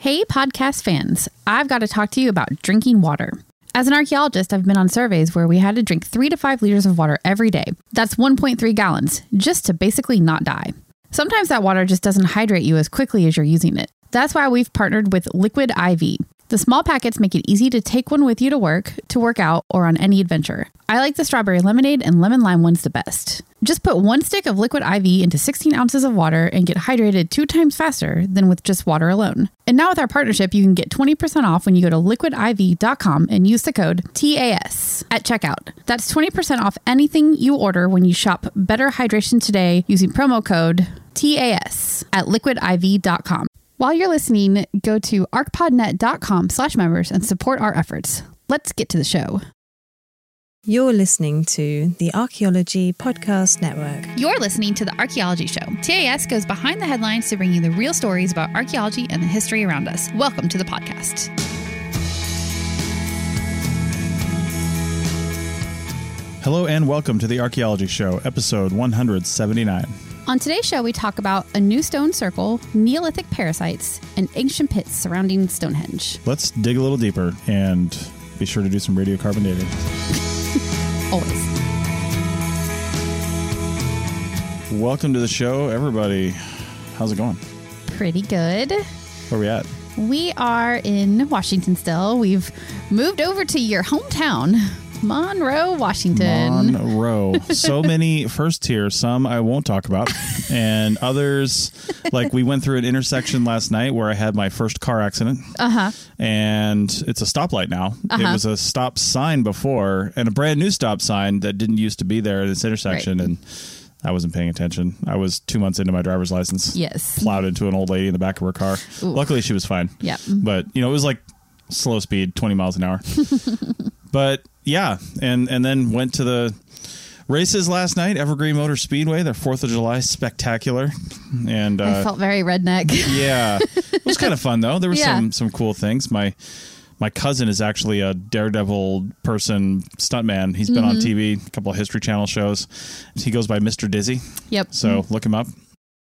Hey, podcast fans, I've got to talk to you about drinking water. As an archaeologist, I've been on surveys where we had to drink three to five liters of water every day. That's 1.3 gallons, just to basically not die. Sometimes that water just doesn't hydrate you as quickly as you're using it. That's why we've partnered with Liquid IV. The small packets make it easy to take one with you to work, to work out, or on any adventure. I like the strawberry lemonade and lemon lime ones the best. Just put one stick of liquid IV into 16 ounces of water and get hydrated two times faster than with just water alone. And now with our partnership, you can get 20% off when you go to liquidiv.com and use the code TAS at checkout. That's 20% off anything you order when you shop Better Hydration today using promo code TAS at liquidiv.com. While you're listening, go to archpodnet.com slash members and support our efforts. Let's get to the show. You're listening to the Archaeology Podcast Network. You're listening to The Archaeology Show. TAS goes behind the headlines to bring you the real stories about archaeology and the history around us. Welcome to the podcast. Hello and welcome to the Archaeology Show, episode 179. On today's show, we talk about a new stone circle, Neolithic parasites, and ancient pits surrounding Stonehenge. Let's dig a little deeper and be sure to do some radiocarbon dating. Always. Welcome to the show, everybody. How's it going? Pretty good. Where are we at? We are in Washington still. We've moved over to your hometown, Monroe, Washington. Monroe. So many first tier, some I won't talk about, and others like we went through an intersection last night where I had my first car accident. Uh huh. and it's a stoplight now. It Uh-huh. was a stop sign before, and a brand new stop sign that didn't used to be there at this intersection, Right. and I wasn't paying attention. I was two months into my driver's license. Yes. plowed into an old lady in the back of her car. Ooh. Luckily, she was fine. Yep. but you know, it was like slow speed, twenty miles an hour. but yeah, and and then went to the races last night. Evergreen Motor Speedway, their Fourth of July spectacular, and I uh, felt very redneck. yeah, it was kind of fun though. There were Yeah. some some cool things. My my cousin is actually a daredevil person stuntman. He's been on TV, a couple of History Channel shows. He goes by Mr. Dizzy, yep. so look him up.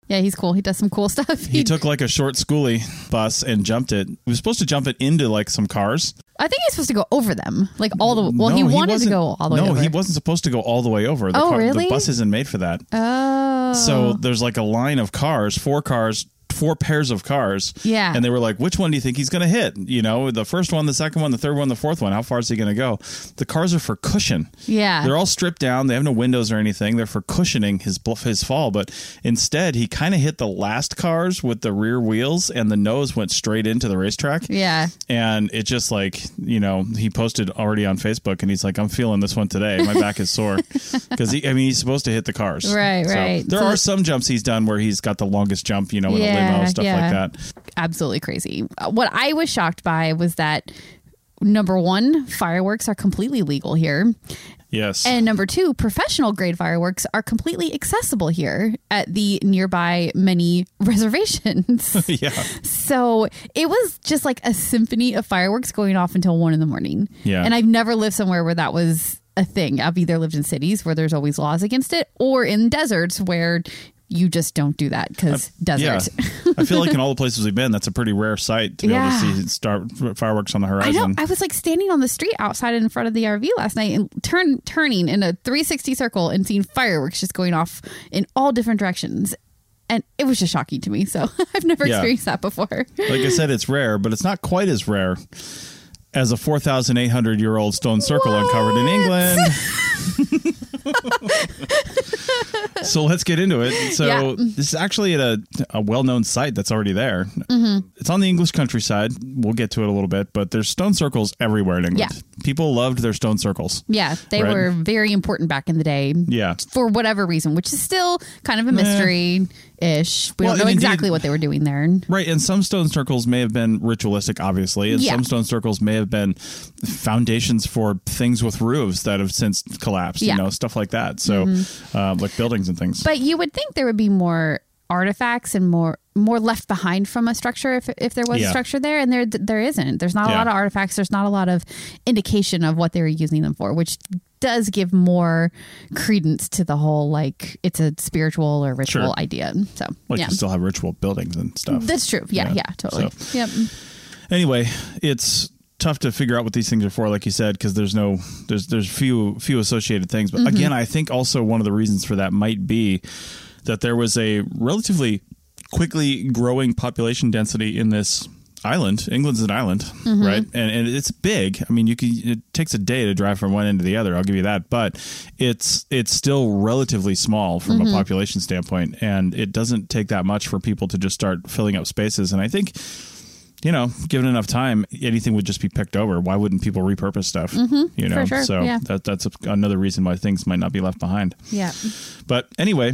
Yeah, he's cool. He does some cool stuff. He took like a short schoolie bus and jumped it. He was supposed to jump it into like some cars. I think he's supposed to go over them, like all the. Well, he No, wanted to go all the way No, he wasn't supposed to go all the way over. The Oh, car- really? The bus isn't made for that. Oh. So there's like a line of cars, four cars, four pairs of cars. Yeah. And they were like, which one do you think he's going to hit? You know, the first one, the second one, the third one, the fourth one. How far is he going to go? The cars are for cushion. yeah. They're all stripped down. They have no windows or anything. They're for cushioning his his fall. But instead, he kind of hit the last cars with the rear wheels, and the nose went straight into the racetrack. yeah. And it just like, you know, he posted already on Facebook and he's like, I'm feeling this one today. My back is sore. Because, he, I mean, he's supposed to hit the cars. Right, So right. there So- are some jumps he's done where he's got the longest jump, you know, in a Yeah, stuff yeah. like that. absolutely crazy. Uh, What I was shocked by was that number one, fireworks are completely legal here. Yes. And number two, professional grade fireworks are completely accessible here at the nearby many reservations. yeah. so it was just like a symphony of fireworks going off until one in the morning. Yeah. And I've never lived somewhere where that was a thing. I've either lived in cities where there's always laws against it or in deserts where you just don't do that because Yeah. desert. I feel like in all the places we've been, that's a pretty rare sight to be Yeah. able to see start fireworks on the I horizon. know. I was like standing on the street outside in front of the RV last night and turn turning in a 360 circle and seeing fireworks just going off in all different directions. And it was just shocking to me. So I've never Yeah. experienced that before. like I said, it's rare, but it's not quite as rare as a 4,800 year old stone circle uncovered in England. so let's get into it. So Yeah. this is actually at a, a well known site that's already there. Mm-hmm. It's on the English countryside. We'll get to it a little bit, but there's stone circles everywhere in England. Yeah. People loved their stone circles. Yeah, they Right. were very important back in the day. Yeah. For whatever reason, which is still kind of a mystery ish. We Well, don't know exactly indeed- what they were doing there. Right, and some stone circles may have been ritualistic, obviously, and Yeah. some stone circles may have been foundations for things with roofs that have since collapsed. Yeah. Mm-hmm. You know, stuff like that. So, uh, like buildings and things. But you would think there would be more artifacts and more more left behind from a structure if, if there was a structure there and there there isn't there's not a Yeah. lot of artifacts there's not a lot of indication of what they were using them for which does give more credence to the whole like it's a spiritual or ritual Sure. idea. So Like yeah, you still have ritual buildings and stuff. that's true. Yeah, Yeah. yeah, totally. So- Yep. anyway, it's tough to figure out what these things are for, like you said, because there's no there's there's few few associated things. But mm-hmm. again, I think also one of the reasons for that might be that there was a relatively quickly growing population density in this island. England's an island, mm-hmm. right? And and it's big. I mean, you can it takes a day to drive from one end to the other. I'll give you that, but it's it's still relatively small from a mm-hmm. population standpoint, and it doesn't take that much for people to just start filling up spaces. And I think you know, given enough time, anything would just be picked over. Why wouldn't people repurpose stuff? Mm-hmm. you know, sure, so yeah. that, that's another reason why things might not be left behind. Yeah. But anyway,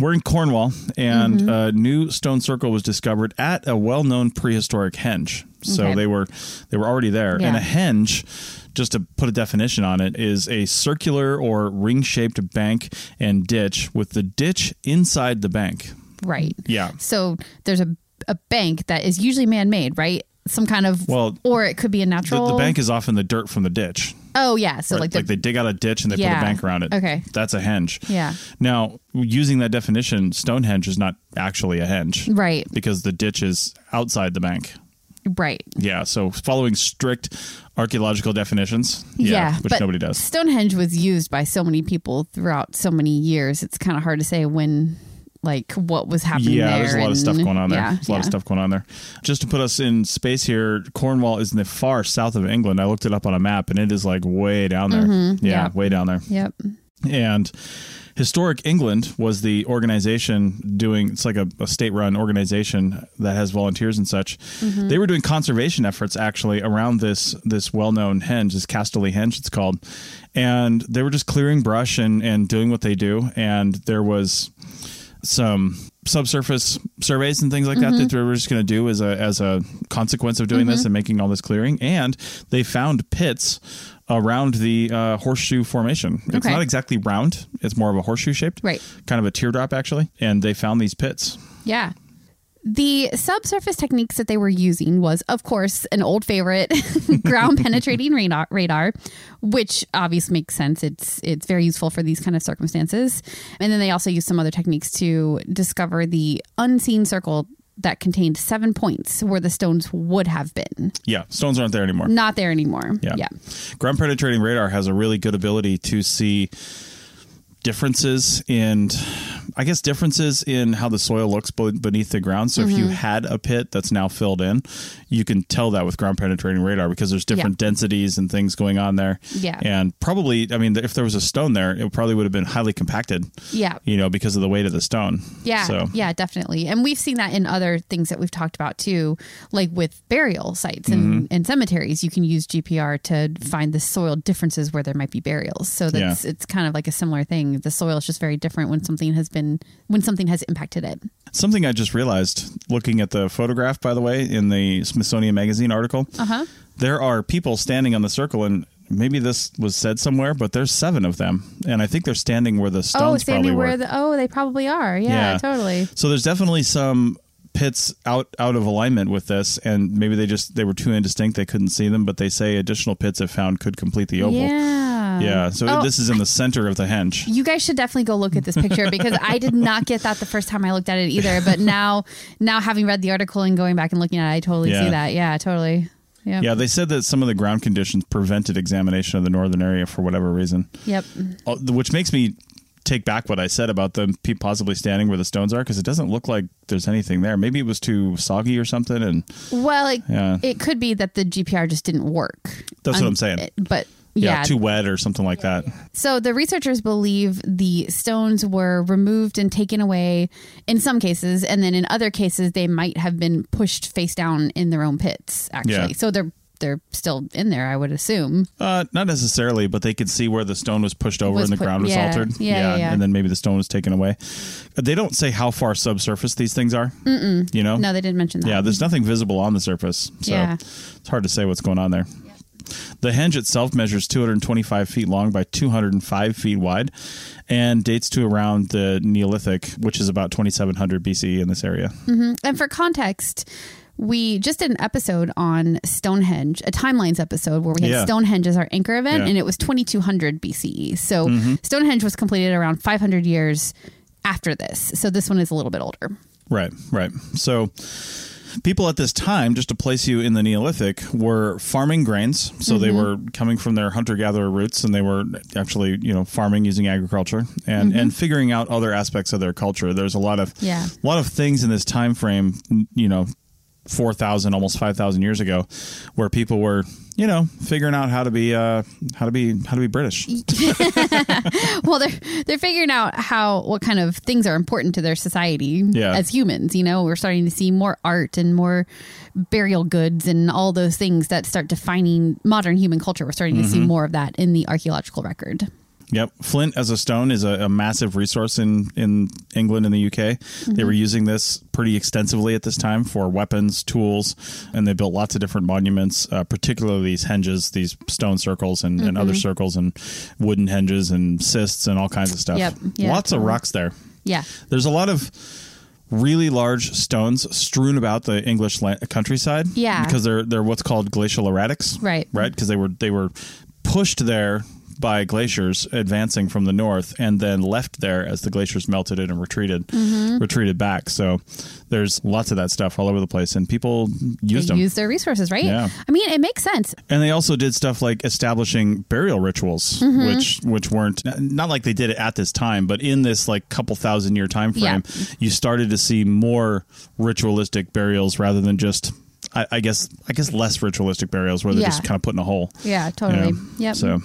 we're in Cornwall, and Mm-hmm. a new stone circle was discovered at a well-known prehistoric henge. So Okay. they were they were already there, and a henge. Just to put a definition on it, is a circular or ring shaped bank and ditch with the ditch inside the bank. Right. Yeah. So there's a a bank that is usually man made, right? Some kind of Well, or it could be a The, natural. the bank is often the dirt from the ditch. Oh yeah. So like Like, the they dig out a ditch and they put Yeah. a bank around it. Okay. That's a henge. yeah. Now, using that definition, Stonehenge is not actually a henge Right. because the ditch is outside the bank. Right. Yeah, so following strict archaeological definitions. Yeah, which but nobody does. Stonehenge was used by so many people throughout so many years. It's kind of hard to say when, like, what was happening Yeah, there. there's a lot of stuff going on there. Yeah, there's a lot of stuff going on there. Just to put us in space here, Cornwall is in the far south of England. I looked it up on a map and it is like way down there. Yeah, Mm-hmm. yeah. way down there. Yep. And Historic England was the organization doing it's like a, a state run organization that has volunteers and such. They were doing conservation efforts actually around this this well known henge, this Castilly henge it's called. And they were just clearing brush and, and doing what they do. And there was some subsurface surveys and things like that that they were just going to do as a as a consequence of doing this and making all this clearing. And they found pits around the uh, horseshoe formation. It's Okay. not exactly round; it's more of a horseshoe shaped, Right. Kind of a teardrop, actually. And they found these pits. Yeah. The subsurface techniques that they were using was, of course, an old favorite, ground penetrating radar, radar, which obviously makes sense. It's it's very useful for these kind of circumstances. And then they also used some other techniques to discover the unseen circle that contained seven points where the stones would have been. Yeah, stones aren't there anymore. Not there anymore. Yeah. Yeah. Ground penetrating radar has a really good ability to see differences in I guess differences in how the soil looks beneath the ground. So if you mm-hmm. had a pit that's now filled in, you can tell that with ground penetrating radar because there's different densities and things going on there. Yeah. And probably, I mean, if there was a stone there, it probably would have been highly compacted. Yeah. You know, because of the weight of the stone. Yeah, So yeah, definitely. And we've seen that in other things that we've talked about too, like with burial sites and, mm-hmm. and cemeteries. You can use GPR to find the soil differences where there might be burials. So that's it's kind of like a similar thing. The soil is just very different when something has been when something has impacted it. Something I just realized looking at the photograph, by the way, in the Smithsonian Magazine article, Uh-huh. there are people standing on the circle, and maybe this was said somewhere, but there's seven of them, and I think they're standing where the stones oh, probably standing were. the oh, they probably are. Yeah, Yeah. totally. so there's definitely some pits out out of alignment with this, and maybe they just they were too indistinct, they couldn't see them, but they say additional pits if found could complete the oval. Yeah. Yeah, so Oh, this is in the center of the henge. You guys should definitely go look at this picture because I did not get that the first time I looked at it either. But now, now having read the article and going back and looking at it, I totally Yeah. see that. Yeah, totally. Yeah. Yeah, they said that some of the ground conditions prevented examination of the northern area for whatever reason. Yep. Uh, which makes me take back what I said about them possibly standing where the stones are because it doesn't look like there's anything there. Maybe it was too soggy or something, and Well, it, Yeah. it could be that the GPR just didn't work. That's what Um, I'm saying. it- but yeah, yeah. too wet or something like that. so the researchers believe the stones were removed and taken away in some cases, and then in other cases they might have been pushed face down in their own pits. Actually, Yeah. so they're they're still in there, I would assume. Uh, not necessarily, but they could see where the stone was pushed over Was and the put- ground was yeah, altered. yeah, yeah, yeah. and then maybe the stone was taken away. They don't say how far subsurface these things are. Mm-mm. You know, No, they didn't mention that. yeah, there's nothing visible on the surface, so it's hard to say what's going on there. The henge itself measures 225 feet long by 205 feet wide and dates to around the Neolithic, which is about 2700 BCE in this area. And for context, we just did an episode on Stonehenge, a timelines episode where we had Yeah. Stonehenge as our anchor event, Yeah. Mm-hmm. and it was 2200 BCE. So Stonehenge was completed around 500 years after this. So this one is a little bit older. Right, right. So people at this time, just to place you in the Neolithic, were farming grains. So they mm-hmm. were coming from their hunter gatherer roots and they were actually, you know, farming using agriculture and, mm-hmm. and figuring out other aspects of their culture. There's a lot of Yeah. a lot of things in this time frame, you know, 4,000 almost 5,000 years ago where people were, you know, figuring out how to be uh how to be how to be British. well, they're they're figuring out how what kind of things are important to their society Yeah. as humans. You know, we're starting to see more art and more burial goods and all those things that start defining modern human culture. We're starting to Mm-hmm. see more of that in the archaeological record. Yep, flint as a stone is a, a massive resource in in England and the UK. They were using this pretty extensively at this time for weapons, tools, and they built lots of different monuments, uh, particularly these henges, these stone circles, and, and other circles, and wooden henges and cists and all kinds of stuff. Yep, yeah, lots of rocks there. Yeah. There's a lot of really large stones strewn about the English la- countryside. Yeah. because they're they're what's called glacial erratics. Right. right, because they were they were pushed there by glaciers advancing from the north and then left there as the glaciers melted it and retreated Mm-hmm. retreated back. So there's lots of that stuff all over the place, and people used they them. use their resources, right? Yeah. I mean, it makes sense. And they also did stuff like establishing burial rituals, Mm-hmm. which which weren't not like they did it at this time, but in this like couple thousand year time frame, Yeah. you started to see more ritualistic burials rather than just, I, I guess, I guess less ritualistic burials where they're Yeah. just kind of put in a hole. Yeah, you totally. know? Yep. So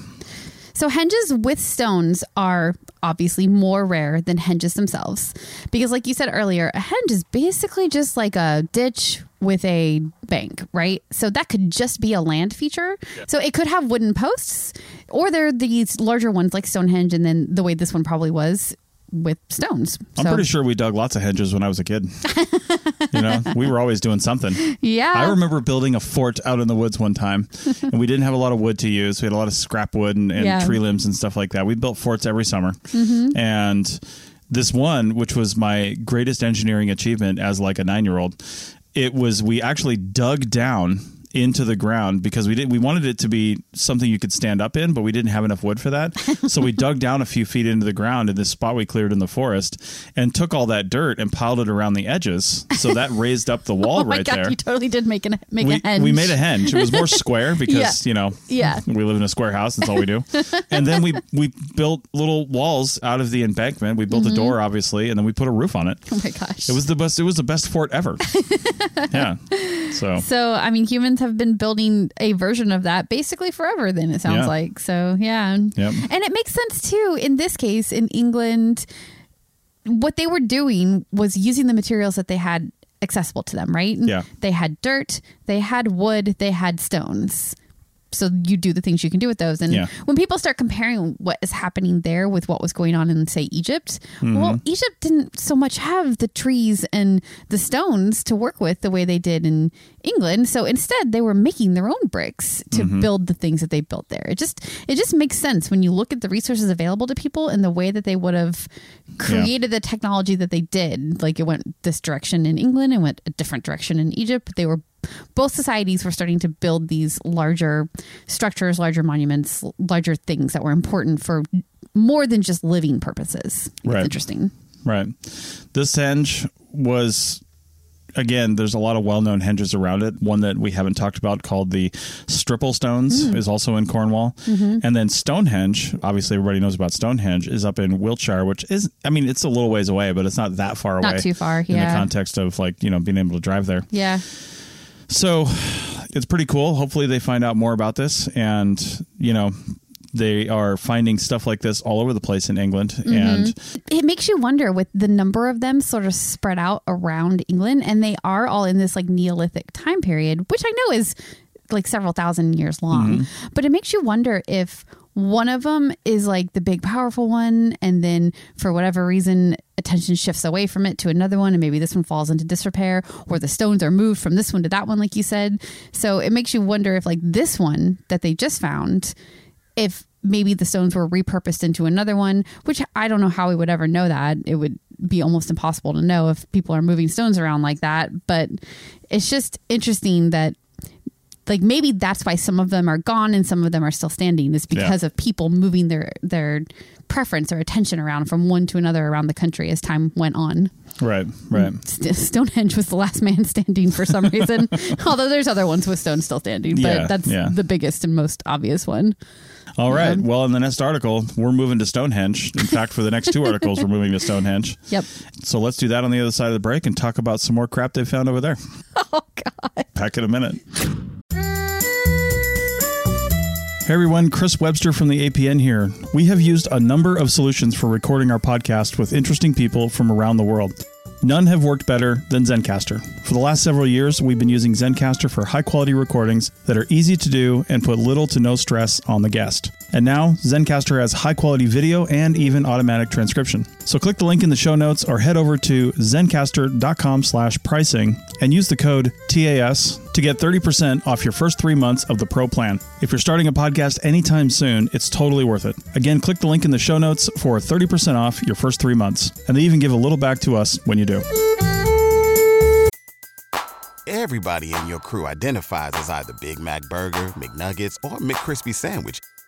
So henges with stones are obviously more rare than henges themselves because like you said earlier, a henge is basically just like a ditch with a bank, right? So that could just be a land feature. So it could have wooden posts or they're these larger ones like Stonehenge and then the way this one probably was with stones. I'm pretty sure we dug lots of henges when I was a kid. you know, we were always doing something. Yeah. I remember building a fort out in the woods one time, and we didn't have a lot of wood to use. We had a lot of scrap wood and, and Yeah. Mm-hmm. tree limbs and stuff like that. We built forts every summer, and this one, which was my greatest engineering achievement as like a nine year old, it was we actually dug down into the ground because we did we wanted it to be something you could stand up in, but we didn't have enough wood for that. so we dug down a few feet into the ground in this spot we cleared in the forest and took all that dirt and piled it around the edges. So that raised up the wall Oh my right god, there you totally did make an make we, a henge. we made a henge. It was more square because Yeah. you know Yeah. we live in a square house. That's all we do. and then we we built little walls out of the embankment. We built Mm-hmm. a door, obviously, and then we put a roof on it. Oh my gosh. It was the best. It was the best fort ever. yeah. So So, I mean, humans have been building a version of that basically forever, then it sounds Yeah. like. So, yeah. Yep. And it makes sense too. In this case, in England, what they were doing was using the materials that they had accessible to them, right? Yeah. They had dirt, they had wood, they had stones. So you do the things you can do with those. And Yeah. when people start comparing what is happening there with what was going on in, say, Egypt, Mm-hmm. well, Egypt didn't so much have the trees and the stones to work with the way they did in England. So instead, they were making their own bricks to Mm-hmm. build the things that they built there. It just it just makes sense when you look at the resources available to people and the way that they would have created the technology that they did. Like it went this direction in England and went a different direction in Egypt. But they were both societies were starting to build these larger structures, larger monuments, larger things that were important for more than just living purposes. It's Right. interesting. right, this henge was. Again, there's a lot of well-known henges around it. One that we haven't talked about called the Stripple Stones Hmm. is also in Cornwall, Mm-hmm. and then Stonehenge. Obviously, everybody knows about Stonehenge. Is up in Wiltshire, which is, I mean, it's a little ways away, but it's not that far Not away. Not too far, yeah. in the context of like you know being able to drive there. Yeah. So it's pretty cool. Hopefully, they find out more about this, and you know, they are finding stuff like this all over the place in England. Mm-hmm. And it makes you wonder with the number of them sort of spread out around England, and they are all in this like Neolithic time period, which I know is like several thousand years long. But it makes you wonder if one of them is like the big powerful one, and then for whatever reason, attention shifts away from it to another one, and maybe this one falls into disrepair, or the stones are moved from this one to that one, like you said. So it makes you wonder if like this one that they just found if maybe the stones were repurposed into another one, which I don't know how we would ever know that. It would be almost impossible to know if people are moving stones around like that. But it's just interesting that like maybe that's why some of them are gone and some of them are still standing is because Yeah. of people moving their their preference or attention around from one to another around the country as time went on. Right, right. St- Stonehenge was the last man standing for some reason, although there's other ones with stones still standing, but Yeah, that's yeah. the biggest and most obvious one. All right. Um, well, in the next article, we're moving to Stonehenge. In fact, for the next two articles, we're moving to Stonehenge. Yep. So let's do that on the other side of the break and talk about some more crap they found over there. Oh God. Back in a minute. Hey everyone, Chris Webster from the APN here. We have used a number of solutions for recording our podcast with interesting people from around the world. None have worked better than Zencastr. For the last several years, we've been using Zencastr for high quality recordings that are easy to do and put little to no stress on the guest. And now, Zencastr has high quality video and even automatic transcription. So click the link in the show notes or head over to zencastr.com slash pricing and use the code TAS to get 30% off your first three months of the pro plan. If you're starting a podcast anytime soon, it's totally worth it. Again, click the link in the show notes for 30% off your first three months. And they even give a little back to us when you do. Everybody in your crew identifies as either Big Mac Burger, McNuggets, or McCrispy Sandwich.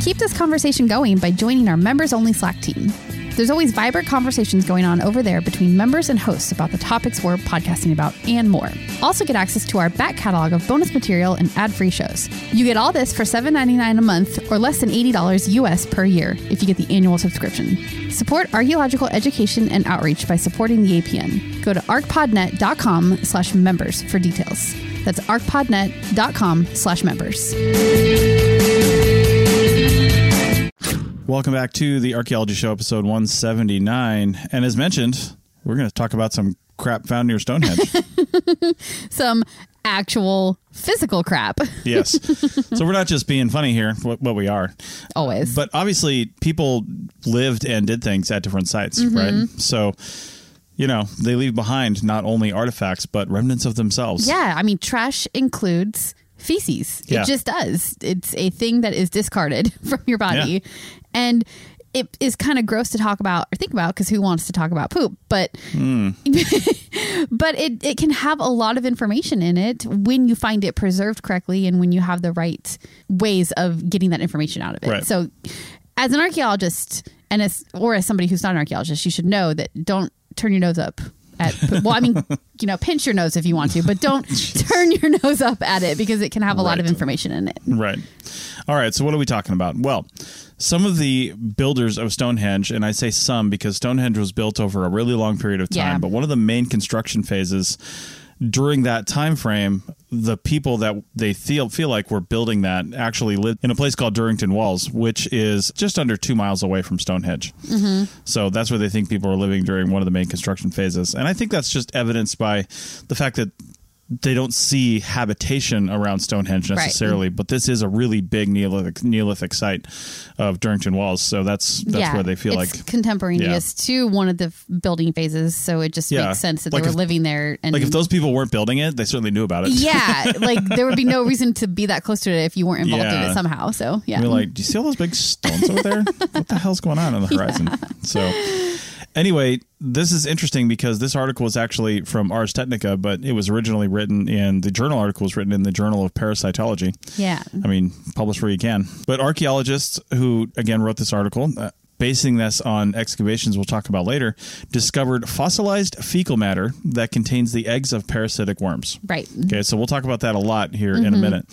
Keep this conversation going by joining our members only Slack team. There's always vibrant conversations going on over there between members and hosts about the topics we're podcasting about and more. Also, get access to our back catalog of bonus material and ad free shows. You get all this for $7.99 a month or less than $80 US per year if you get the annual subscription. Support archaeological education and outreach by supporting the APN. Go to archpodnet.com slash members for details. That's archpodnet.com slash members. Welcome back to the Archaeology Show, episode 179. And as mentioned, we're going to talk about some crap found near Stonehenge. Some actual physical crap. yes. So we're not just being funny here, what, what we are. Always. But obviously, people lived and did things at different sites, Mm-hmm. right? So, you know, they leave behind not only artifacts, but remnants of themselves. Yeah, I mean, trash includes feces. Yeah. It just does. It's a thing that is discarded from your body. Yeah. And it is kind of gross to talk about or think about because who wants to talk about poop? But Hmm. but it, it can have a lot of information in it when you find it preserved correctly and when you have the right ways of getting that information out of it. Right. So as an archaeologist and as or as somebody who's not an archaeologist, you should know that don't turn your nose up at well, I mean, you know, pinch your nose if you want to, but don't turn your nose up at it because it can have a lot of information in it. Right. All right. So, what are we talking about? Well, some of the builders of Stonehenge, and I say some because Stonehenge was built over a really long period of time, Yeah. but one of the main construction phases during that time frame, the people that they feel feel like were building that actually lived in a place called Durrington Walls, which is just under two miles away from Stonehenge. Mm-hmm. So that's where they think people were living during one of the main construction phases, and I think that's just evidenced by the fact that they don't see habitation around Stonehenge Right. necessarily, but this is a really big Neolithic Neolithic site of Durrington Walls, so that's that's where they feel it's like contemporaneous to one of the building phases, so it just Yeah. makes sense that Like they were if- living there. And like if those people weren't building it, they certainly knew about it. yeah, like there would be no reason to be that close to it if you weren't involved in it somehow. So yeah, We're like, do you see all those big stones over there? what the hell's going on on the horizon? So, anyway, this is interesting because this article is actually from Ars Technica, but it was originally written in the journal article was written in the Journal of Parasitology. yeah, I mean, publish where you can. But archaeologists who, again, wrote this article uh, basing this on excavations we'll talk about later, discovered fossilized fecal matter that contains the eggs of parasitic worms. Right. Okay, so we'll talk about that a lot here in a minute.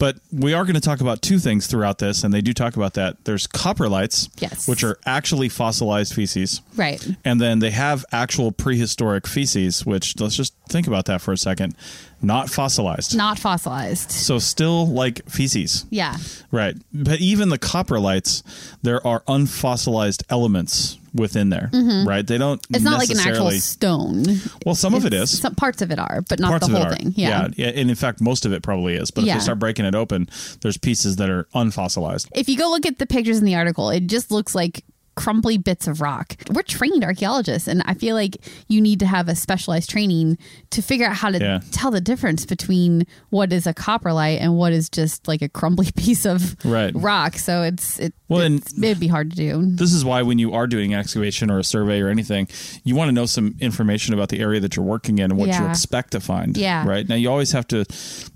But we are going to talk about two things throughout this, and they do talk about that. There's coprolites, Yes. which are actually fossilized feces. Right. And then they have actual prehistoric feces, which let's just think about that for a second. Not fossilized. Not fossilized. so still like feces. Yeah. Right. But even the coprolites, there are unfossilized elements within there. Right. They don't Mm-hmm. It's not like an actual stone. Well, some of It's- Some parts of it are, but not Parts the whole thing. Yeah. yeah. And in fact, most of it probably is. But if Yeah. they start breaking it open, there's pieces that are unfossilized. If you go look at the pictures in the article, it just looks like crumbly bits of rock. We're trained archaeologists, and I feel like you need to have a specialized training to figure out how to Yeah. tell the difference between what is a coprolite and what is just like a crumbly piece of Right. rock. So it's it. Well, it's, it'd be hard to do. This is why when you are doing excavation or a survey or anything, you want to know some information about the area that you're working in and what you expect to find. Yeah. Right. Now you always have to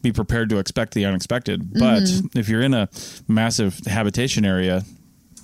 be prepared to expect the unexpected. But Mm-hmm. if you're in a massive habitation area,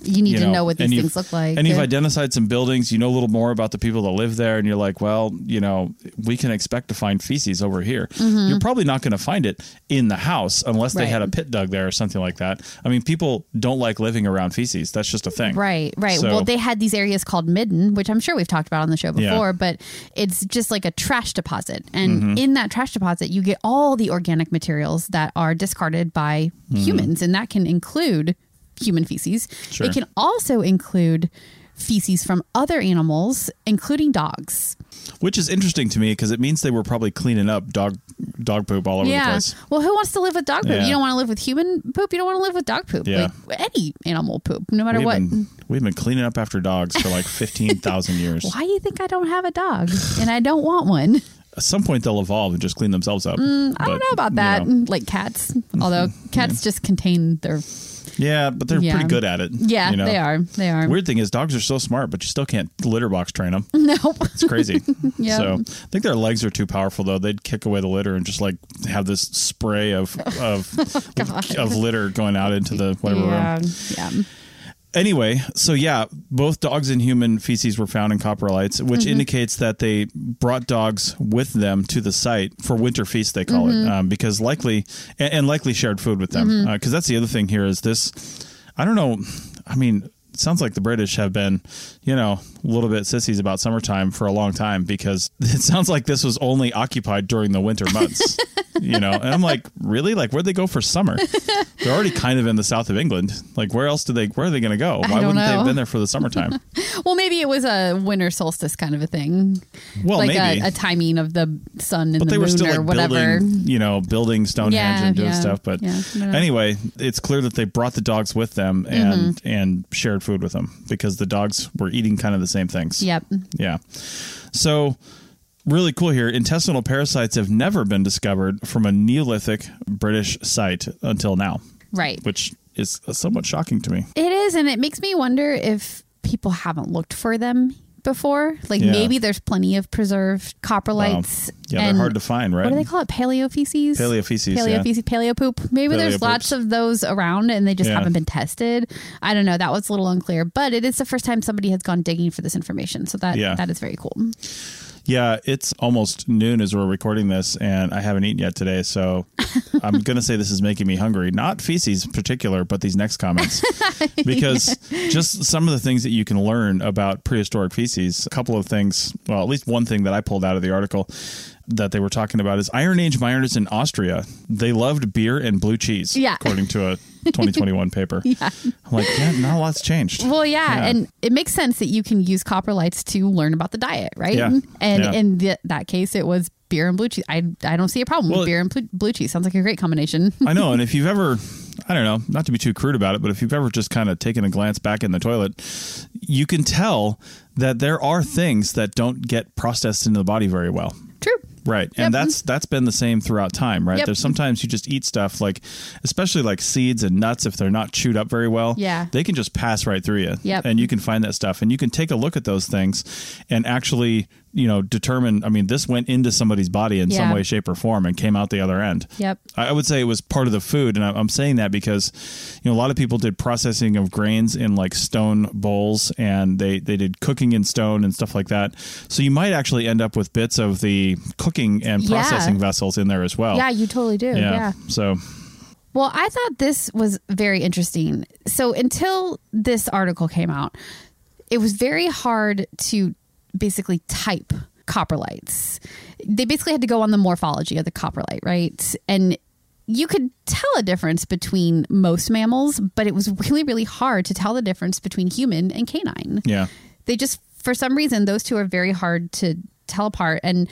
You need you to know what these things look like. And you've identified some buildings, you know a little more about the people that live there, and you're like, well, you know, we can expect to find feces over here. You're probably not going to find it in the house unless they Mm-hmm. Had a pit dug there or something like that. I mean, people don't like living around feces. That's just a thing. Right, right. So- well, they had these areas called midden, which I'm sure we've talked about on the show Yeah. before, but it's just like a trash deposit. And Mm-hmm. in that trash deposit, you get all the organic materials that are discarded by Mm-hmm. humans, and that can include human feces. Sure. It can also include feces from other animals, including dogs. Which is interesting to me because it means they were probably cleaning up dog dog poop all over the place. Well, who wants to live with dog poop? Yeah. You don't want to live with human poop. You don't want to live with dog poop. Yeah. Like any animal poop, no matter We've what. been, we've been cleaning up after dogs for like 15,000 years. Why do you think I don't have a dog and I don't want one? At some point, they'll evolve and just clean themselves up. Mm, I don't know about that. Like cats, although cats just contain their. Yeah, but they're Yeah. pretty good at it. Yeah, you know? they are. They are. Weird thing is, dogs are so smart, but you still can't litter box train them. Nope. It's crazy. Yep. So I think their legs are too powerful, though. They'd kick away the litter and just like have this spray of of of litter going out into the whatever yeah. room. Yeah. Anyway, so yeah, both dogs and human feces were found in coprolites, which Mm-hmm. indicates that they brought dogs with them to the site for winter feast. They call Mm-hmm. it um, because likely and, and likely shared food with them because that's the other thing here is this. I don't know. I mean, it sounds like the British have been, you know, a little bit sissies about summertime for a long time because it sounds like this was only occupied during the winter months. you know, and I'm like, really? Like, where'd they go for summer? They're already kind of in the south of England. Like, where else do they? Where are they going to go? Why wouldn't they have been there for the summertime? Well, maybe it was a winter solstice kind of a thing. Well, like maybe. A, a timing of the sun and but the they moon were still or like whatever. building, you know, building Stonehenge Yeah, and doing yeah, stuff. But yeah, know. anyway, it's clear that they brought the dogs with them and Mm-hmm. and shared food with them because the dogs were eating kind of the same things. Yep. Yeah. So really cool here. Intestinal parasites have never been discovered from a Neolithic British site until now, Right. which is somewhat shocking to me. It is, and it makes me wonder if people haven't looked for them before. Like Yeah. maybe there's plenty of preserved coprolites. Um, yeah, they're hard to find, right? What do they call it? Paleo feces. Paleo feces, Paleo yeah. feces. Paleo poop. Maybe there's Paleo lots of those around, and they just Yeah. haven't been tested. I don't know. That was a little unclear, but it is the first time somebody has gone digging for this information. So that Yeah. that is very cool. Yeah, it's almost noon as we're recording this, and I haven't eaten yet today. So I'm going to say this is making me hungry. Not feces in particular, but these next comments. because just some of the things that you can learn about prehistoric feces, a couple of things, well, at least one thing that I pulled out of the article that they were talking about is Iron Age miners in Austria. They loved beer and blue cheese, Yeah. according to a 2021 paper. Yeah. I'm like, yeah, not a lot's changed. Well, yeah, Yeah. and it makes sense that you can use coprolites to learn about the diet, right? Yeah. And Yeah. in the, that case, it was beer and blue cheese. I I don't see a problem Well- with beer and blue, blue cheese. Sounds like a great combination. I know. And if you've ever, I don't know, not to be too crude about it, but if you've ever just kind of taken a glance back in the toilet, you can tell that there are things that don't get processed into the body very well. Right. Yep. And that's that's been the same throughout time, right? Yep. There's sometimes you just eat stuff like especially like seeds and nuts if they're not chewed up very well. Yeah. They can just pass right through you. Yep. And you can find that stuff and you can take a look at those things and actually you know, determine. I mean, this went into somebody's body in some way, shape, or form, and came out the other end. Yep. I would say it was part of the food, and I'm saying that because you know a lot of people did processing of grains in like stone bowls, and they they did cooking in stone and stuff like that. So you might actually end up with bits of the cooking and Yeah. processing vessels in there as well. Yeah, you totally do. yeah. So Well, I thought this was very interesting. So until this article came out, it was very hard to basically type coprolites. They basically had to go on the morphology of the coprolite, right? And you could tell a difference between most mammals, but it was really, really hard to tell the difference between human and canine yeah, they just for some reason those two are very hard to tell apart and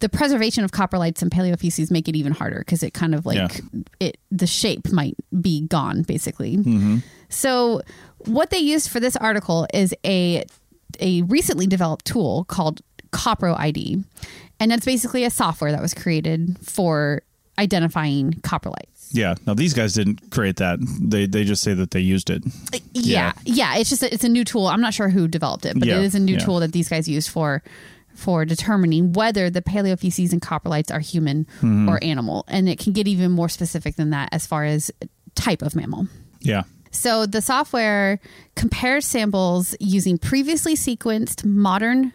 the preservation of coprolites and paleofeces make it even harder because it kind of like Yeah. it the shape might be gone basically mm-hmm. so what they used for this article is a a recently developed tool called coproID and that's basically a software that was created for identifying coprolites yeah. Now these guys didn't create that. They they just say that they used it. yeah yeah it's just a, it's a new tool i'm not sure who developed it but Yeah, it is a new yeah. tool that these guys used for for determining whether the paleofeces and coprolites are human Mm-hmm. or animal and it can get even more specific than that as far as type of mammal Yeah, so the software compares samples using previously sequenced modern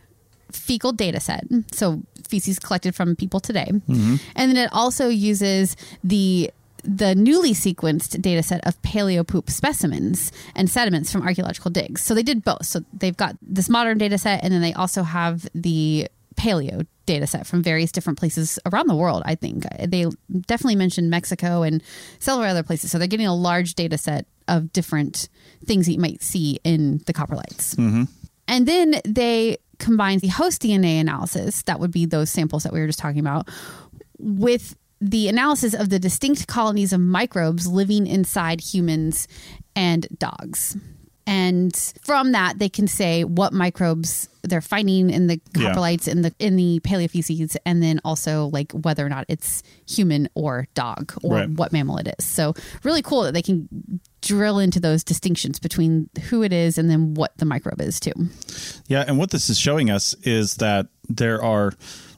fecal data set, so feces collected from people today. Mm-hmm. And then it also uses the the newly sequenced data set of paleo poop specimens and sediments from archaeological digs. So they did both. So they've got this modern data set and then they also have the paleo data set from various different places around the world, I think. They definitely mentioned Mexico and several other places. So they're getting a large data set of different things that you might see in the coprolites. Mm-hmm. And then they combine the host DNA analysis, that would be those samples that we were just talking about, with the analysis of the distinct colonies of microbes living inside humans and dogs. And from that, they can say what microbes they're finding in the Yeah. coprolites in the in the paleofeces, and then also like whether or not it's human or dog or Right. what mammal it is. So really cool that they can drill into those distinctions between who it is and then what the microbe is too. Yeah, and what this is showing us is that there are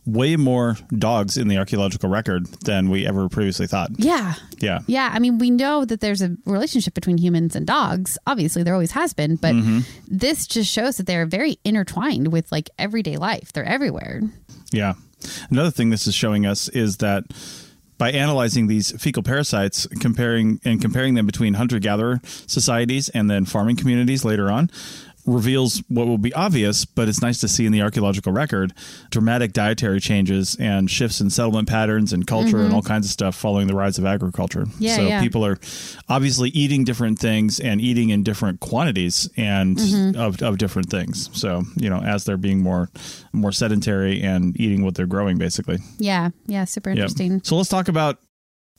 way more dogs in the archaeological record than we ever previously thought. Yeah. Yeah. Yeah, I mean, we know that there's a relationship between humans and dogs. Obviously, there always has been, but Mm-hmm. this just shows that they're very intertwined with like everyday life. They're everywhere. Yeah. Another thing this is showing us is that by analyzing these fecal parasites, comparing and comparing them between hunter gatherer societies and then farming communities later on, reveals what will be obvious, but it's nice to see in the archaeological record dramatic dietary changes and shifts in settlement patterns and culture and all kinds of stuff following the rise of agriculture. Mm-hmm. Yeah, so yeah. people are obviously eating different things and eating in different quantities and Mm-hmm. of, of different things. So, you know, as they're being more more sedentary and eating what they're growing basically. Yeah, yeah, super Yep. interesting. So let's talk about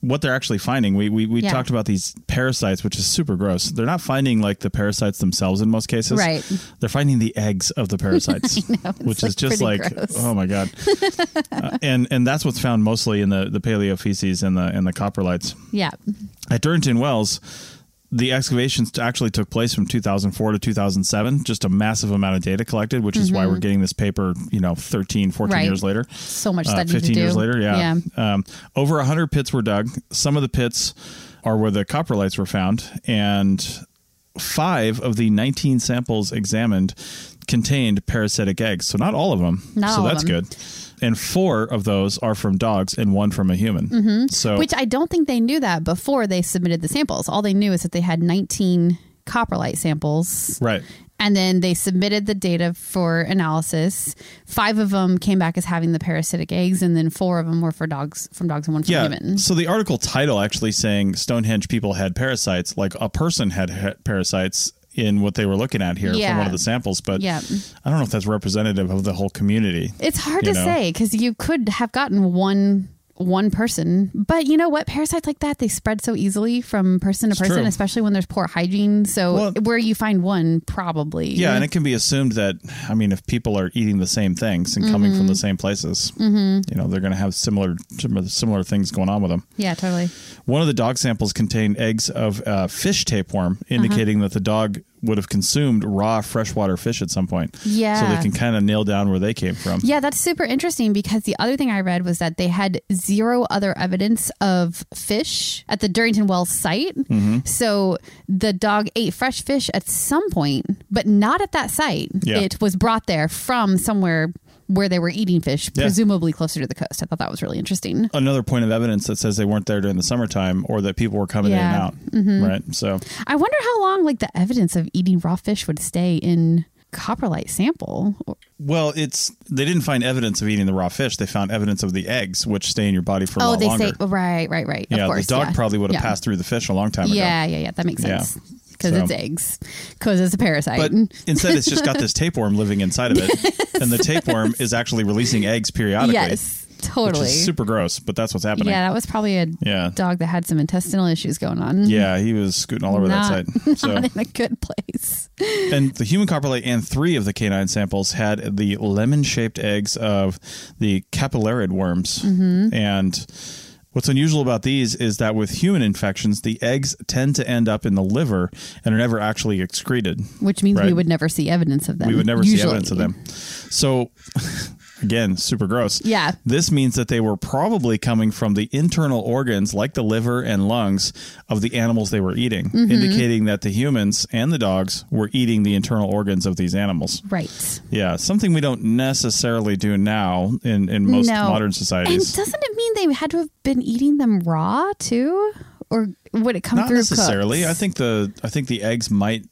what they're actually finding. We we, we Yeah. talked about these parasites, which is super gross. They're not finding like the parasites themselves in most cases. Right. They're finding the eggs of the parasites, it's, which like, is just like gross. oh my god. Uh, and and that's what's found mostly in the the paleo feces and the and the coprolites. Yeah, At Durrington Walls, the excavations actually took place from 2004 to 2007. Just a massive amount of data collected, which is why we're getting this paper, you know, 13, 14 Mm-hmm. Right. years later. so much Uh, study 15 to do. years later, yeah. yeah. Um, over 100 pits were dug. Some of the pits are where the coprolites were found, and five of the 19 samples examined contained parasitic eggs. So not all of them. Not so all of that's them. good. And four of those are from dogs and one from a human. Mm-hmm. So Which I don't think they knew that before they submitted the samples. All they knew is that they had 19 coprolite samples. right. And then they submitted the data for analysis. Five of them came back as having the parasitic eggs, and then four of them were for dogs from dogs and one from Yeah. humans. So the article title actually saying Stonehenge people had parasites, like a person had ha- parasites in what they were looking at here from one of the samples, but Yeah. I don't know if that's representative of the whole community. It's hard to know? say because you could have gotten one one person, but you know what? Parasites like that they spread so easily from person to It's person, true. especially when there's poor hygiene. So Well- where you find one, probably Yeah, and it can be assumed that I mean, if people are eating the same things and coming from the Mm-hmm. same places, you know, they're going to have similar similar things going on with them. yeah, totally. One of the dog samples contained eggs of uh, fish tapeworm, indicating that the dog would have consumed raw freshwater fish at some point. Yeah. So they can kind of nail down where they came from. Yeah, that's super interesting because the other thing I read was that they had zero other evidence of fish at the Durrington Walls site. Mm-hmm. So the dog ate fresh fish at some point, but not at that site. Yeah. It was brought there from somewhere where they were eating fish, Yeah. presumably closer to the coast. I thought that was really interesting. Another point of evidence that says they weren't there during the summertime or that people were coming Yeah. Mm-hmm. in and out. Right. So I wonder how long like the evidence of eating raw fish would stay in coprolite sample. Well, it's they didn't find evidence of eating the raw fish. They found evidence of the eggs, which stay in your body for a long time. Oh, lot they longer. say right, right, right. yeah, of course, the dog yeah. probably would have Yeah. passed through the fish a long time ago. Yeah, yeah, yeah. That makes sense. Yeah. Because So- it's eggs. Because it's a parasite. But instead, it's just got this tapeworm living inside of it, and the tapeworm is actually releasing eggs periodically. yes, totally. super gross. But that's what's happening. yeah, that was probably a Yeah. dog that had some intestinal issues going on. Yeah, he was scooting all over not, that side. So, not in a good place. and the human coprolite and three of the canine samples had the lemon-shaped eggs of the capillarid worms. Mm-hmm. And what's unusual about these is that with human infections, the eggs tend to end up in the liver and are never actually excreted. Which means we would never see evidence of them. we would never see evidence of them. So, again, super gross. Yeah. This means that they were probably coming from the internal organs, like the liver and lungs, of the animals they were eating, Mm-hmm. indicating that the humans and the dogs were eating the internal organs of these animals. Right. Yeah, something we don't necessarily do now in, in most no. modern societies. And doesn't it mean they had to have been eating them raw too? Or would it come Not through necessarily. cooked? I think the I think the eggs might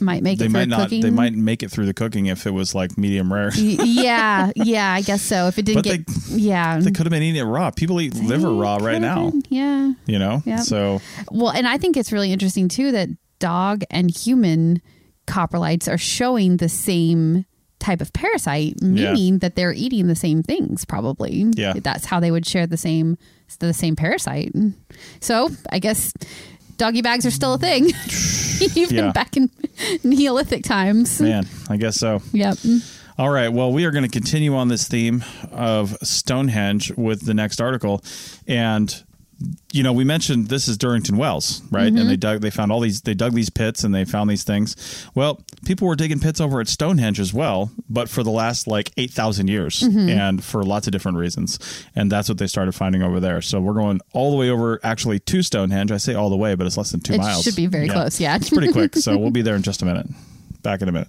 might make they it through might not cooking. they might make it through the cooking if it was like medium rare. Yeah, yeah, I guess so. If it didn't But get, yeah, They could have been eating it raw. People eat liver raw right now. been, Yeah. You know, Yep. so Well, and I think it's really interesting too that dog and human coprolites are showing the same type of parasite, meaning that they're eating the same things. Probably, Yeah. That's how they would share the same the same parasite. So I guess doggy bags are still a thing, even Yeah. back in Neolithic times. man, I guess so. Yep. All right. Well, we are going to continue on this theme of Stonehenge with the next article, and you know, we mentioned this is Durrington Walls, right? Mm-hmm. And they dug, they found all these, they dug these pits and they found these things. Well, people were digging pits over at Stonehenge as well, but for the last like eight thousand years, Mm-hmm. and for lots of different reasons. And that's what they started finding over there. So we're going all the way over, actually, to Stonehenge. I say all the way, but it's less than two It miles. should be very close, yeah. it's pretty quick. So we'll be there in just a minute. Back in a minute.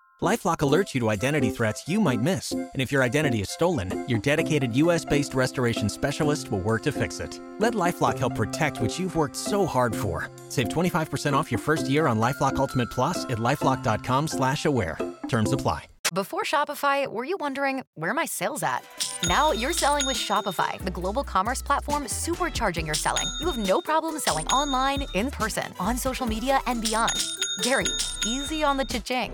Lifelock alerts you to identity threats you might miss. And if your identity is stolen, your dedicated US based restoration specialist will work to fix it. Let Lifelock help protect what you've worked so hard for. Save 25% off your first year on Lifelock Ultimate Plus at lifelock.com slash aware. Terms apply. Before Shopify, were you wondering where my sales at? Now you're selling with Shopify, the global commerce platform supercharging your selling. You have no problem selling online, in person, on social media, and beyond. Gary, easy on the cha-ching.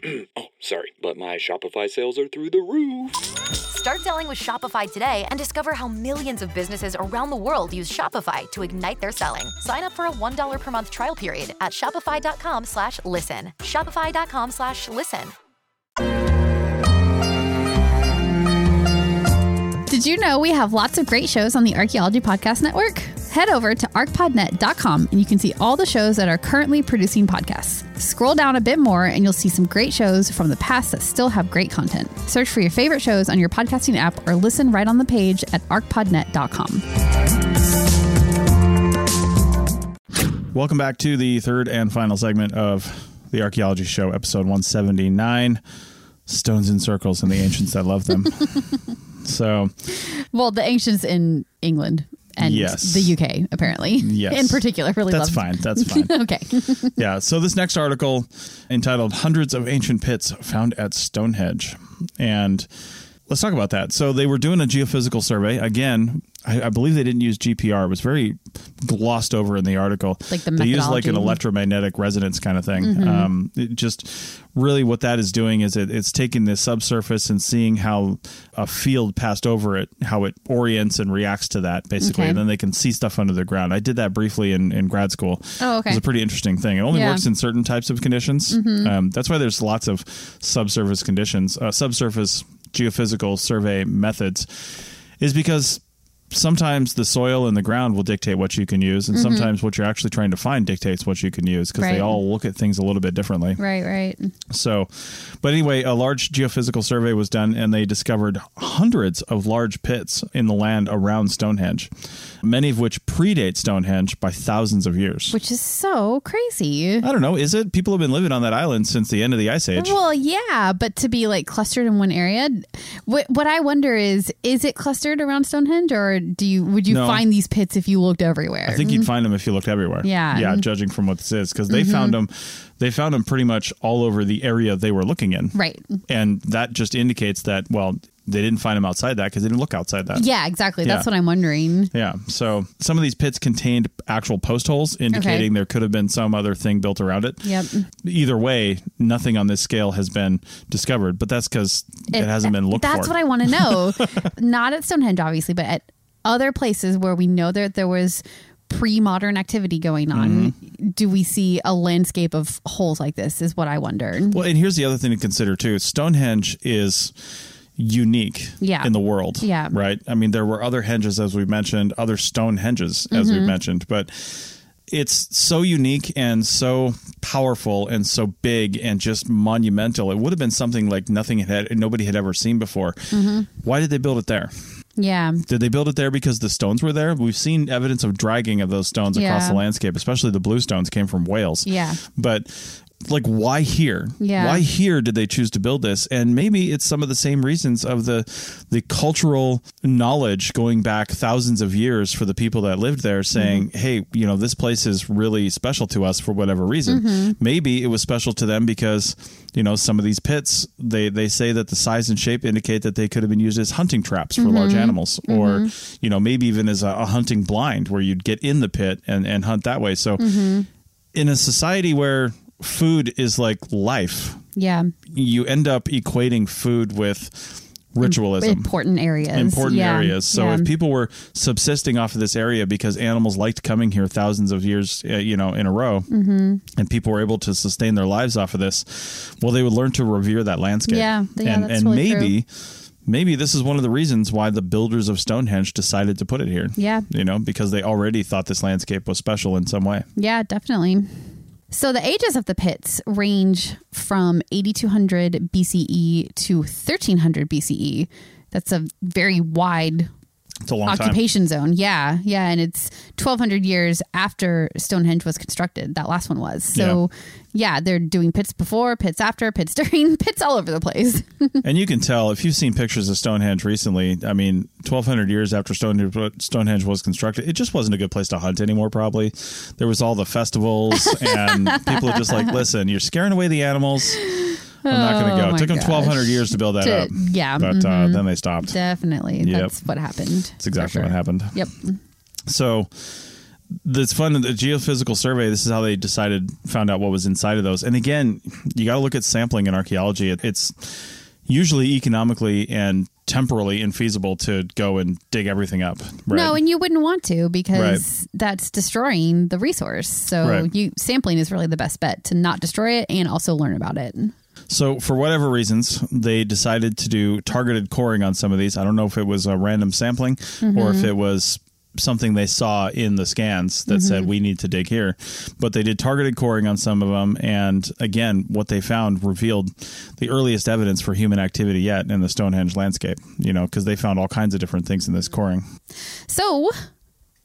oh, sorry, but my Shopify sales are through the roof. Start selling with Shopify today and discover how millions of businesses around the world use Shopify to ignite their selling. Sign up for a $1 per month trial period at shopify.com slash listen. Shopify.com slash listen. Did you know we have lots of great shows on the Archaeology Podcast Network? Head over to archpodnet.com and you can see all the shows that are currently producing podcasts. Scroll down a bit more and you'll see some great shows from the past that still have great content. Search for your favorite shows on your podcasting app or listen right on the page at archpodnet.com. Welcome back to the third and final segment of the Archaeology Show, episode 179 Stones in Circles and the Ancients That Love Them. so, Well, the ancients in England and Yes. the UK, apparently. Yes. In particular, really that's love fine. That's fine. okay. yeah. So, this next article entitled Hundreds of Ancient Pits Found at Stonehenge. And let's talk about that. So, they were doing a geophysical survey. Again, I, I believe they didn't use GPR. It was very glossed over in the article. Like the they used like an electromagnetic resonance kind of thing. Mhm. Um, it just really what that is doing is it, it's taking the subsurface and seeing how a field passed over it, how it orients and reacts to that basically, Okay. and then they can see stuff under the ground. I did that briefly in, in grad school. Oh, It okay. was a pretty interesting thing. It only Yeah. works in certain types of conditions. Mhm. Um, that's why there's lots of subsurface conditions, uh, subsurface geophysical survey methods, is because sometimes the soil and the ground will dictate what you can use, and Mhm. sometimes what you're actually trying to find dictates what you can use because Right. they all look at things a little bit differently. Right, right. So, but anyway, a large geophysical survey was done and they discovered hundreds of large pits in the land around Stonehenge, many of which predate Stonehenge by thousands of years. Which is so crazy. I don't know, is it? People have been living on that island since the end of the Ice Age. Well, yeah, but to be like clustered in one area, what, what I wonder is, is it clustered around Stonehenge, or do you would you No. find these pits if you looked everywhere? I think you'd mm-hmm. find them if you looked everywhere. Yeah. yeah. Mm-hmm. Judging from what this is, because they found mm-hmm. them, they found them pretty much all over the area they were looking in. Right. and that just indicates that well, they didn't find them outside that because they didn't look outside that. Yeah, exactly. That's Yeah. what I'm wondering. Yeah. So some of these pits contained actual post holes, indicating there could have been some other thing built around it. Yep. Either way, nothing on this scale has been discovered, but that's because it, hasn't been looked That's for. what I want to know. Not at Stonehenge, obviously, but at other places where we know that there was pre-modern activity going on. Mm-hmm. Do we see a landscape of holes like this? Is what I wondered. Well, and here's the other thing to consider too. Stonehenge is unique Yeah. in the world. Yeah. Right. I mean, there were other henges, as we mentioned, other stone henges, as we Mhm. mentioned, but it's so unique and so powerful and so big and just monumental. It would have been something like nothing had nobody had ever seen before. Mhm. Why did they build it there? Yeah. Did they build it there because the stones were there? We've seen evidence of dragging of those stones across the landscape, especially the blue stones came from Wales. Yeah. But like why here? Yeah. Why here did they choose to build this? And maybe it's some of the same reasons of the the cultural knowledge going back thousands of years for the people that lived there saying, Mm-hmm. "Hey, you know, this place is really special to us for whatever reason." Mhm. Maybe it was special to them because, you know, some of these pits, they they say that the size and shape indicate that they could have been used as hunting traps for large Mhm. animals or, Mhm. you know, maybe even as a, a hunting blind where you'd get in the pit and and hunt that way. So Mhm. in a society where food is like life, Yeah. you end up equating food with ritualism. Important areas. Important Yeah. areas. So Yeah. if people were subsisting off of this area because animals liked coming here thousands of years, uh, you know, in a row, Mhm. and people were able to sustain their lives off of this, well, they would learn to revere that landscape. Yeah. Yeah, and and really maybe. Maybe this is one of the reasons why the builders of Stonehenge decided to put it here. Yeah. You know, because they already thought this landscape was special in some way. Yeah, definitely. So the ages of the pits range from 8200 BCE to 1300 BCE. That's a very wide It's a long time. occupation zone. Yeah, yeah, and it's 1200 years after Stonehenge was constructed. That last one was. So, yeah, they're doing pits before, pits after, pits during, pits all over the place. and you can tell if you've seen pictures of Stonehenge recently. I mean, 1,200 years after Stonehenge, Stonehenge was constructed, it just wasn't a good place to hunt anymore. Probably there was all the festivals, and people are just like, "Listen, you're scaring away the animals. I'm not going Oh to go." It took them gosh. 1,200 years to build that To- up. yeah, but uh, mhm. then they stopped. Definitely. Yep. That's what happened. That's exactly For what happened. Yep. So it's fun. That the geophysical survey. This is how they decided, found out what was inside of those. And again, you got to look at sampling in archaeology. It, it's usually economically and temporally infeasible to go and dig everything up. Right? No, and you wouldn't want to because that's destroying the resource. So Right. you sampling is really the best bet to not destroy it and also learn about it. So, for whatever reasons, they decided to do targeted coring on some of these. I don't know if it was a random sampling or if Mhm. it was something they saw in the scans that said Mhm. we need to dig here. But they did targeted coring on some of them, and again, what they found revealed the earliest evidence for human activity yet in the Stonehenge landscape. You know, because they found all kinds of different things in this coring. So,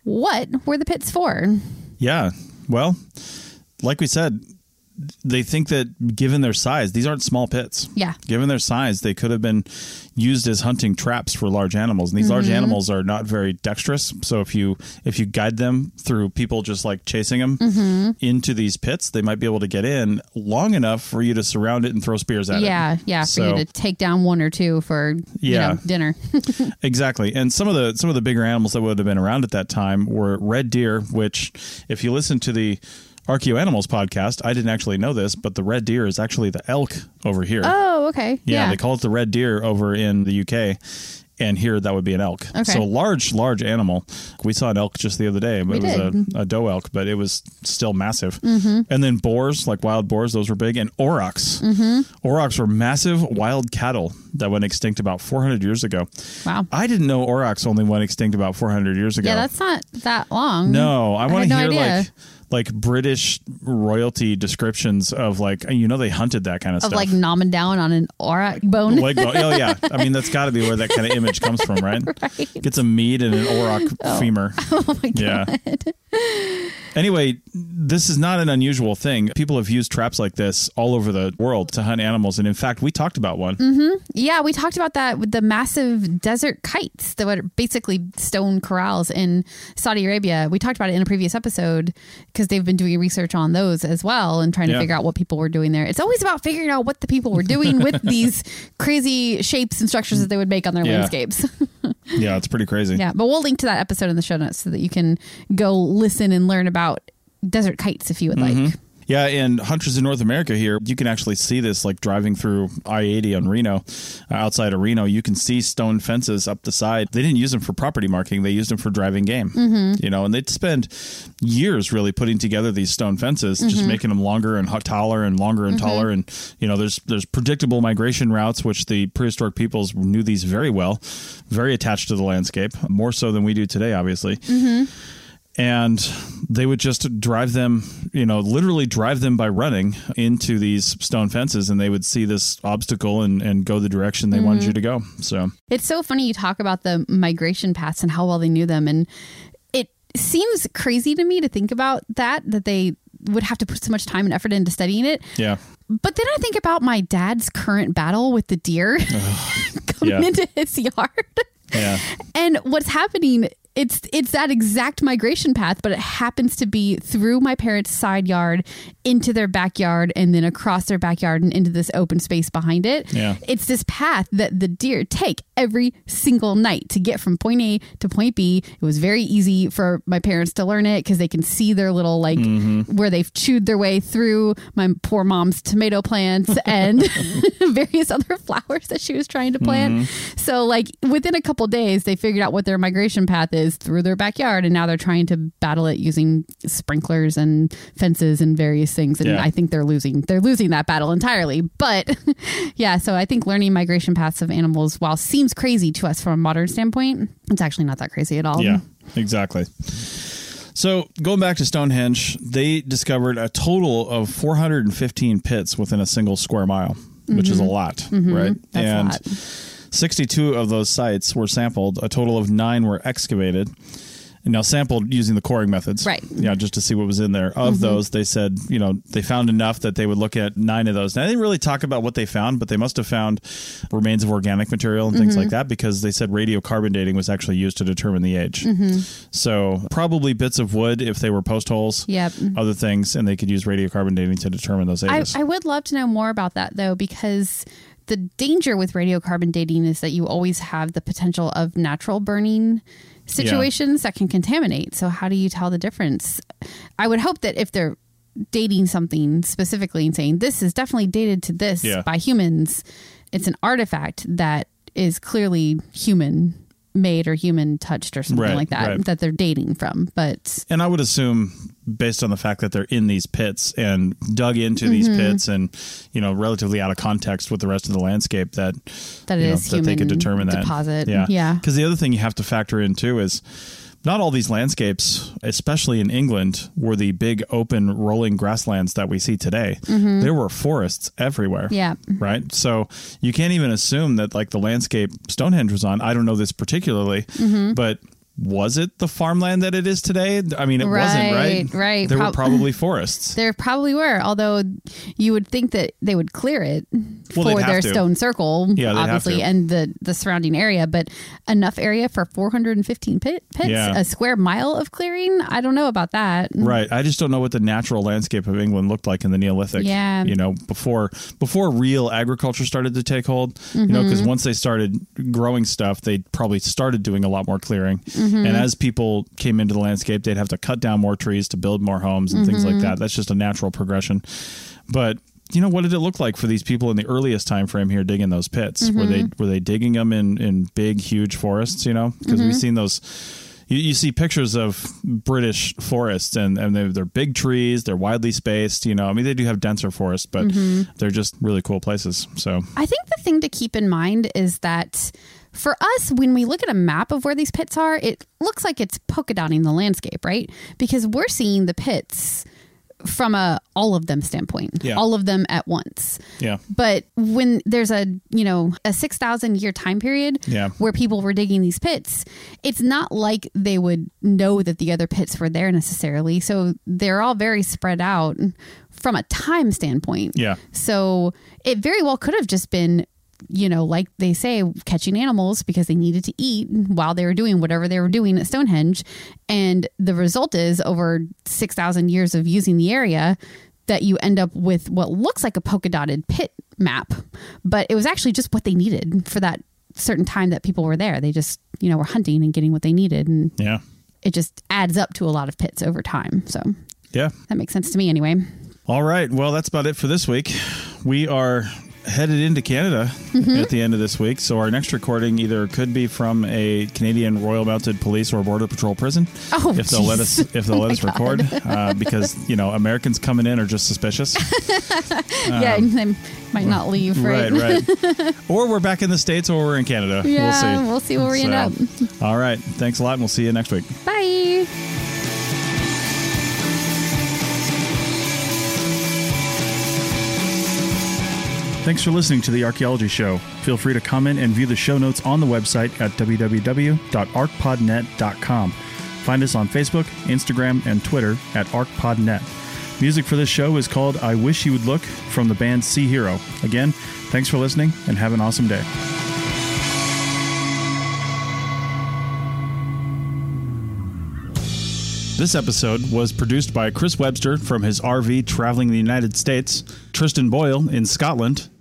what were the pits for? Yeah. Well, like we said, they think that given their size, these aren't small pits. Yeah. Given their size, they could have been used as hunting traps for large animals. And these large mm-hmm. animals are not very dexterous. So if you if you guide them through people just like chasing them mm-hmm. into these pits, they might be able to get in long enough for you to surround it and throw spears at it. Yeah, yeah, for So- you to take down one or two for you Yeah. know, dinner. Exactly. And some of the some of the bigger animals that would have been around at that time were red deer, which if you listen to the Archeo Animals podcast, I didn't actually know this, but the red deer is actually the elk over here. oh, okay. yeah, Yeah. they call it the red deer over in the UK. And here that would be an elk. Okay. So large, large animal. We saw an elk just the other day. We it was did. A, a doe elk, but it was still massive. Mm-hmm. And then boars, like wild boars, those were big. And aurochs. Mm-hmm. Aurochs were massive wild cattle that went extinct about 400 years ago. wow. I didn't know aurochs only went extinct about 400 years ago. Yeah, that's not that long. no. I I want to no hear idea. like like British royalty descriptions of like you know they hunted that kind of, Of stuff. like nomming down on an aura bone. Leg bone. Oh yeah, I mean that's got to be where that kind of image comes from, right? Right. Get some meat and an auroch femur. oh my god. Yeah. Anyway, this is not an unusual thing. People have used traps like this all over the world to hunt animals, and in fact, we talked about one. Mm-hmm. Yeah, we talked about that with the massive desert kites that were basically stone corrals in Saudi Arabia. We talked about it in a previous episode because they've been doing research on those as well and trying Yeah. to figure out what people were doing there. It's always about figuring out what the people were doing with these crazy shapes and structures that they would make on their Yeah. landscapes. Yeah, it's pretty crazy. yeah, but we'll link to that episode in the show notes so that you can go listen and learn about desert kites if you would like. Yeah, and hunters in North America here, you can actually see this like driving through I 80 on Reno, uh, outside of Reno. You can see stone fences up the side. They didn't use them for property marking, they used them for driving game. Mm-hmm. You know, and they'd spend years really putting together these stone fences, just Mm-hmm. making them longer and taller and longer and taller. And, you know, there's, there's predictable migration routes, which the prehistoric peoples knew these very well, very attached to the landscape, more so than we do today, obviously and they would just drive them, you know, literally drive them by running into these stone fences, and they would see this obstacle and, and go the direction they wanted mm-hmm. you to go. So, It's so funny you talk about the migration paths and how well they knew them. And it seems crazy to me to think about that, that they would have to put so much time and effort into studying it. yeah, But then I think about my dad's current battle with the deer coming Yeah. into his yard. yeah, And what's happening, it's it's that exact migration path, but it happens to be through my parents' side yard into their backyard and then across their backyard and into this open space behind it. Yeah. It's this path that the deer take every single night to get from point A to point B. It was very easy for my parents to learn it because they can see their little like mm-hmm. where they've chewed their way through my poor mom's tomato plants and various other flowers that she was trying to plant. Mm-hmm. So like within a couple days they figured out what their migration path is through their backyard and now they're trying to battle it using sprinklers and fences and various things and Yeah. I think they're losing they're losing that battle entirely. But yeah, so I think learning migration paths of animals while seems crazy to us from a modern standpoint, it's actually not that crazy at all. yeah, exactly. So, going back to Stonehenge, they discovered a total of 415 pits within a single square mile, which is a mm-hmm. lot, mm-hmm. right? That's and lot. 62 of those sites were sampled. A total of nine were excavated. And now sampled using the coring methods. Right. Mm-hmm. Yeah, just to see what was in there. Of those, they said, you know, they found enough that they would look at nine of those. Now, they didn't really talk about what they found, but they must have found remains of organic material and things Mm-hmm. like that because they said radiocarbon dating was actually used to determine the age. Mm-hmm. So probably bits of wood if they were post holes, Yep. other things, and they could use radiocarbon dating to determine those I, ages. I would love to know more about that though, because the danger with radiocarbon dating is that you always have the potential of natural burning situations that can contaminate. So, how do you tell the difference? I would hope that if they're dating something specifically and saying this is definitely dated to this Yeah. by humans, it's an artifact that is clearly human made or human touched or something Right, like that right. that they're dating from. But And I would assume, based on the fact that they're in these pits and dug into these Mm-hmm. pits, and you know, relatively out of context with the rest of the landscape, that That it know, is that they could determine that deposit. Yeah, Yeah. Because the other thing you have to factor in too is. Not all these landscapes, especially in England, were the big open rolling grasslands that we see today. There were forests everywhere. Mm-hmm. Yeah. Right. So you can't even assume that like the landscape Stonehenge was on. I don't know this particularly, Mm-hmm. but was it the farmland that it is today? I mean, it wasn't, right? Right, right. There were probably forests. There probably were, although you would think that they would clear it Well, for their to. stone circle, Yeah, obviously, and the the surrounding area. But enough area for 415 pit, pits, Yeah. a square mile of clearing. I don't know about that. Right. I just don't know what the natural landscape of England looked like in the Neolithic. Yeah. You know, before before real agriculture started to take hold. You know, Mm-hmm. because once they started growing stuff, they probably started doing a lot more clearing. Mm-hmm. And as people came into the landscape, they'd have to cut down more trees to build more homes and things Mm-hmm. like that. That's just a natural progression. But you know what did it look like for these people in the earliest time frame here digging those pits? Were they Mm-hmm. were they digging them in in big huge forests? You know, because we've seen those you, you see pictures of British forests and, and they're, they're big trees, they're widely spaced, you know. I mean, they do have denser forests, but they're just really cool places. So, I think the thing to keep in mind is that for us, when we look at a map of where these pits are, it looks like it's polka dotting the landscape, right? Because we're seeing the pits from a all of them standpoint, Yeah. all of them at once. yeah. But when there's a you know a six thousand year time period Yeah. where people were digging these pits, it's not like they would know that the other pits were there necessarily. So they're all very spread out from a time standpoint. Yeah. So it very well could have just been, you know, like they say, catching animals because they needed to eat while they were doing whatever they were doing at Stonehenge. And the result is over 6,000 years of using the area that you end up with what looks like a polka dotted pit map, but it was actually just what they needed for that certain time that people were there. They just, you know, were hunting and getting what they needed. And Yeah. it just adds up to a lot of pits over time. So Yeah. that makes sense to me anyway. All right. Well, that's about it for this week. We are headed into Canada Mm-hmm. at the end of this week. So our next recording either could be from a Canadian Royal Mounted Police or Border Patrol prison. Oh, if they'll let us if they'll Oh let us record uh, because you know Americans coming in are just suspicious. yeah, they might not leave, right? right, right. or we're back in the states or we're in Canada. Yeah, we'll see. we'll see where we end up. All right. Thanks a lot and we'll see you next week. Bye. Thanks for listening to the Archaeology Show. Feel free to comment and view the show notes on the website at www.archpodnet.com. Find us on Facebook, Instagram, and Twitter at ArchPodNet. Music for this show is called I Wish You Would Look from the band Sea Hero. Again, thanks for listening and have an awesome day. This episode was produced by Chris Webster from his RV traveling the United States, Tristan Boyle in Scotland,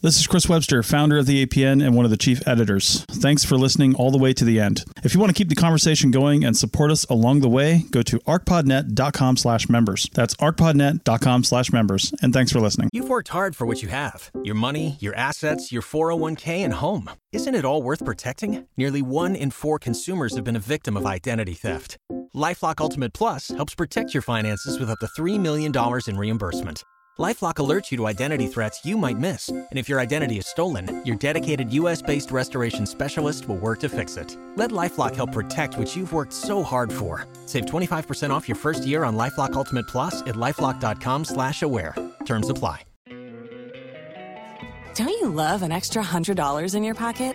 This is Chris Webster, founder of the APN and one of the chief editors. Thanks for listening all the way to the end. If you want to keep the conversation going and support us along the way, go to archpodnet.com slash members. That's archpodnet.com slash members. And thanks for listening. You've worked hard for what you have your money, your assets, your 401k, and home. Isn't it all worth protecting? Nearly one in four consumers have been a victim of identity theft. Lifelock Ultimate Plus helps protect your finances with up to $3 million in reimbursement. LifeLock alerts you to identity threats you might miss, and if your identity is stolen, your dedicated U.S.-based restoration specialist will work to fix it. Let LifeLock help protect what you've worked so hard for. Save 25% off your first year on LifeLock Ultimate Plus at lifeLock.com/slash-aware. Terms apply. Don't you love an extra $100 in your pocket?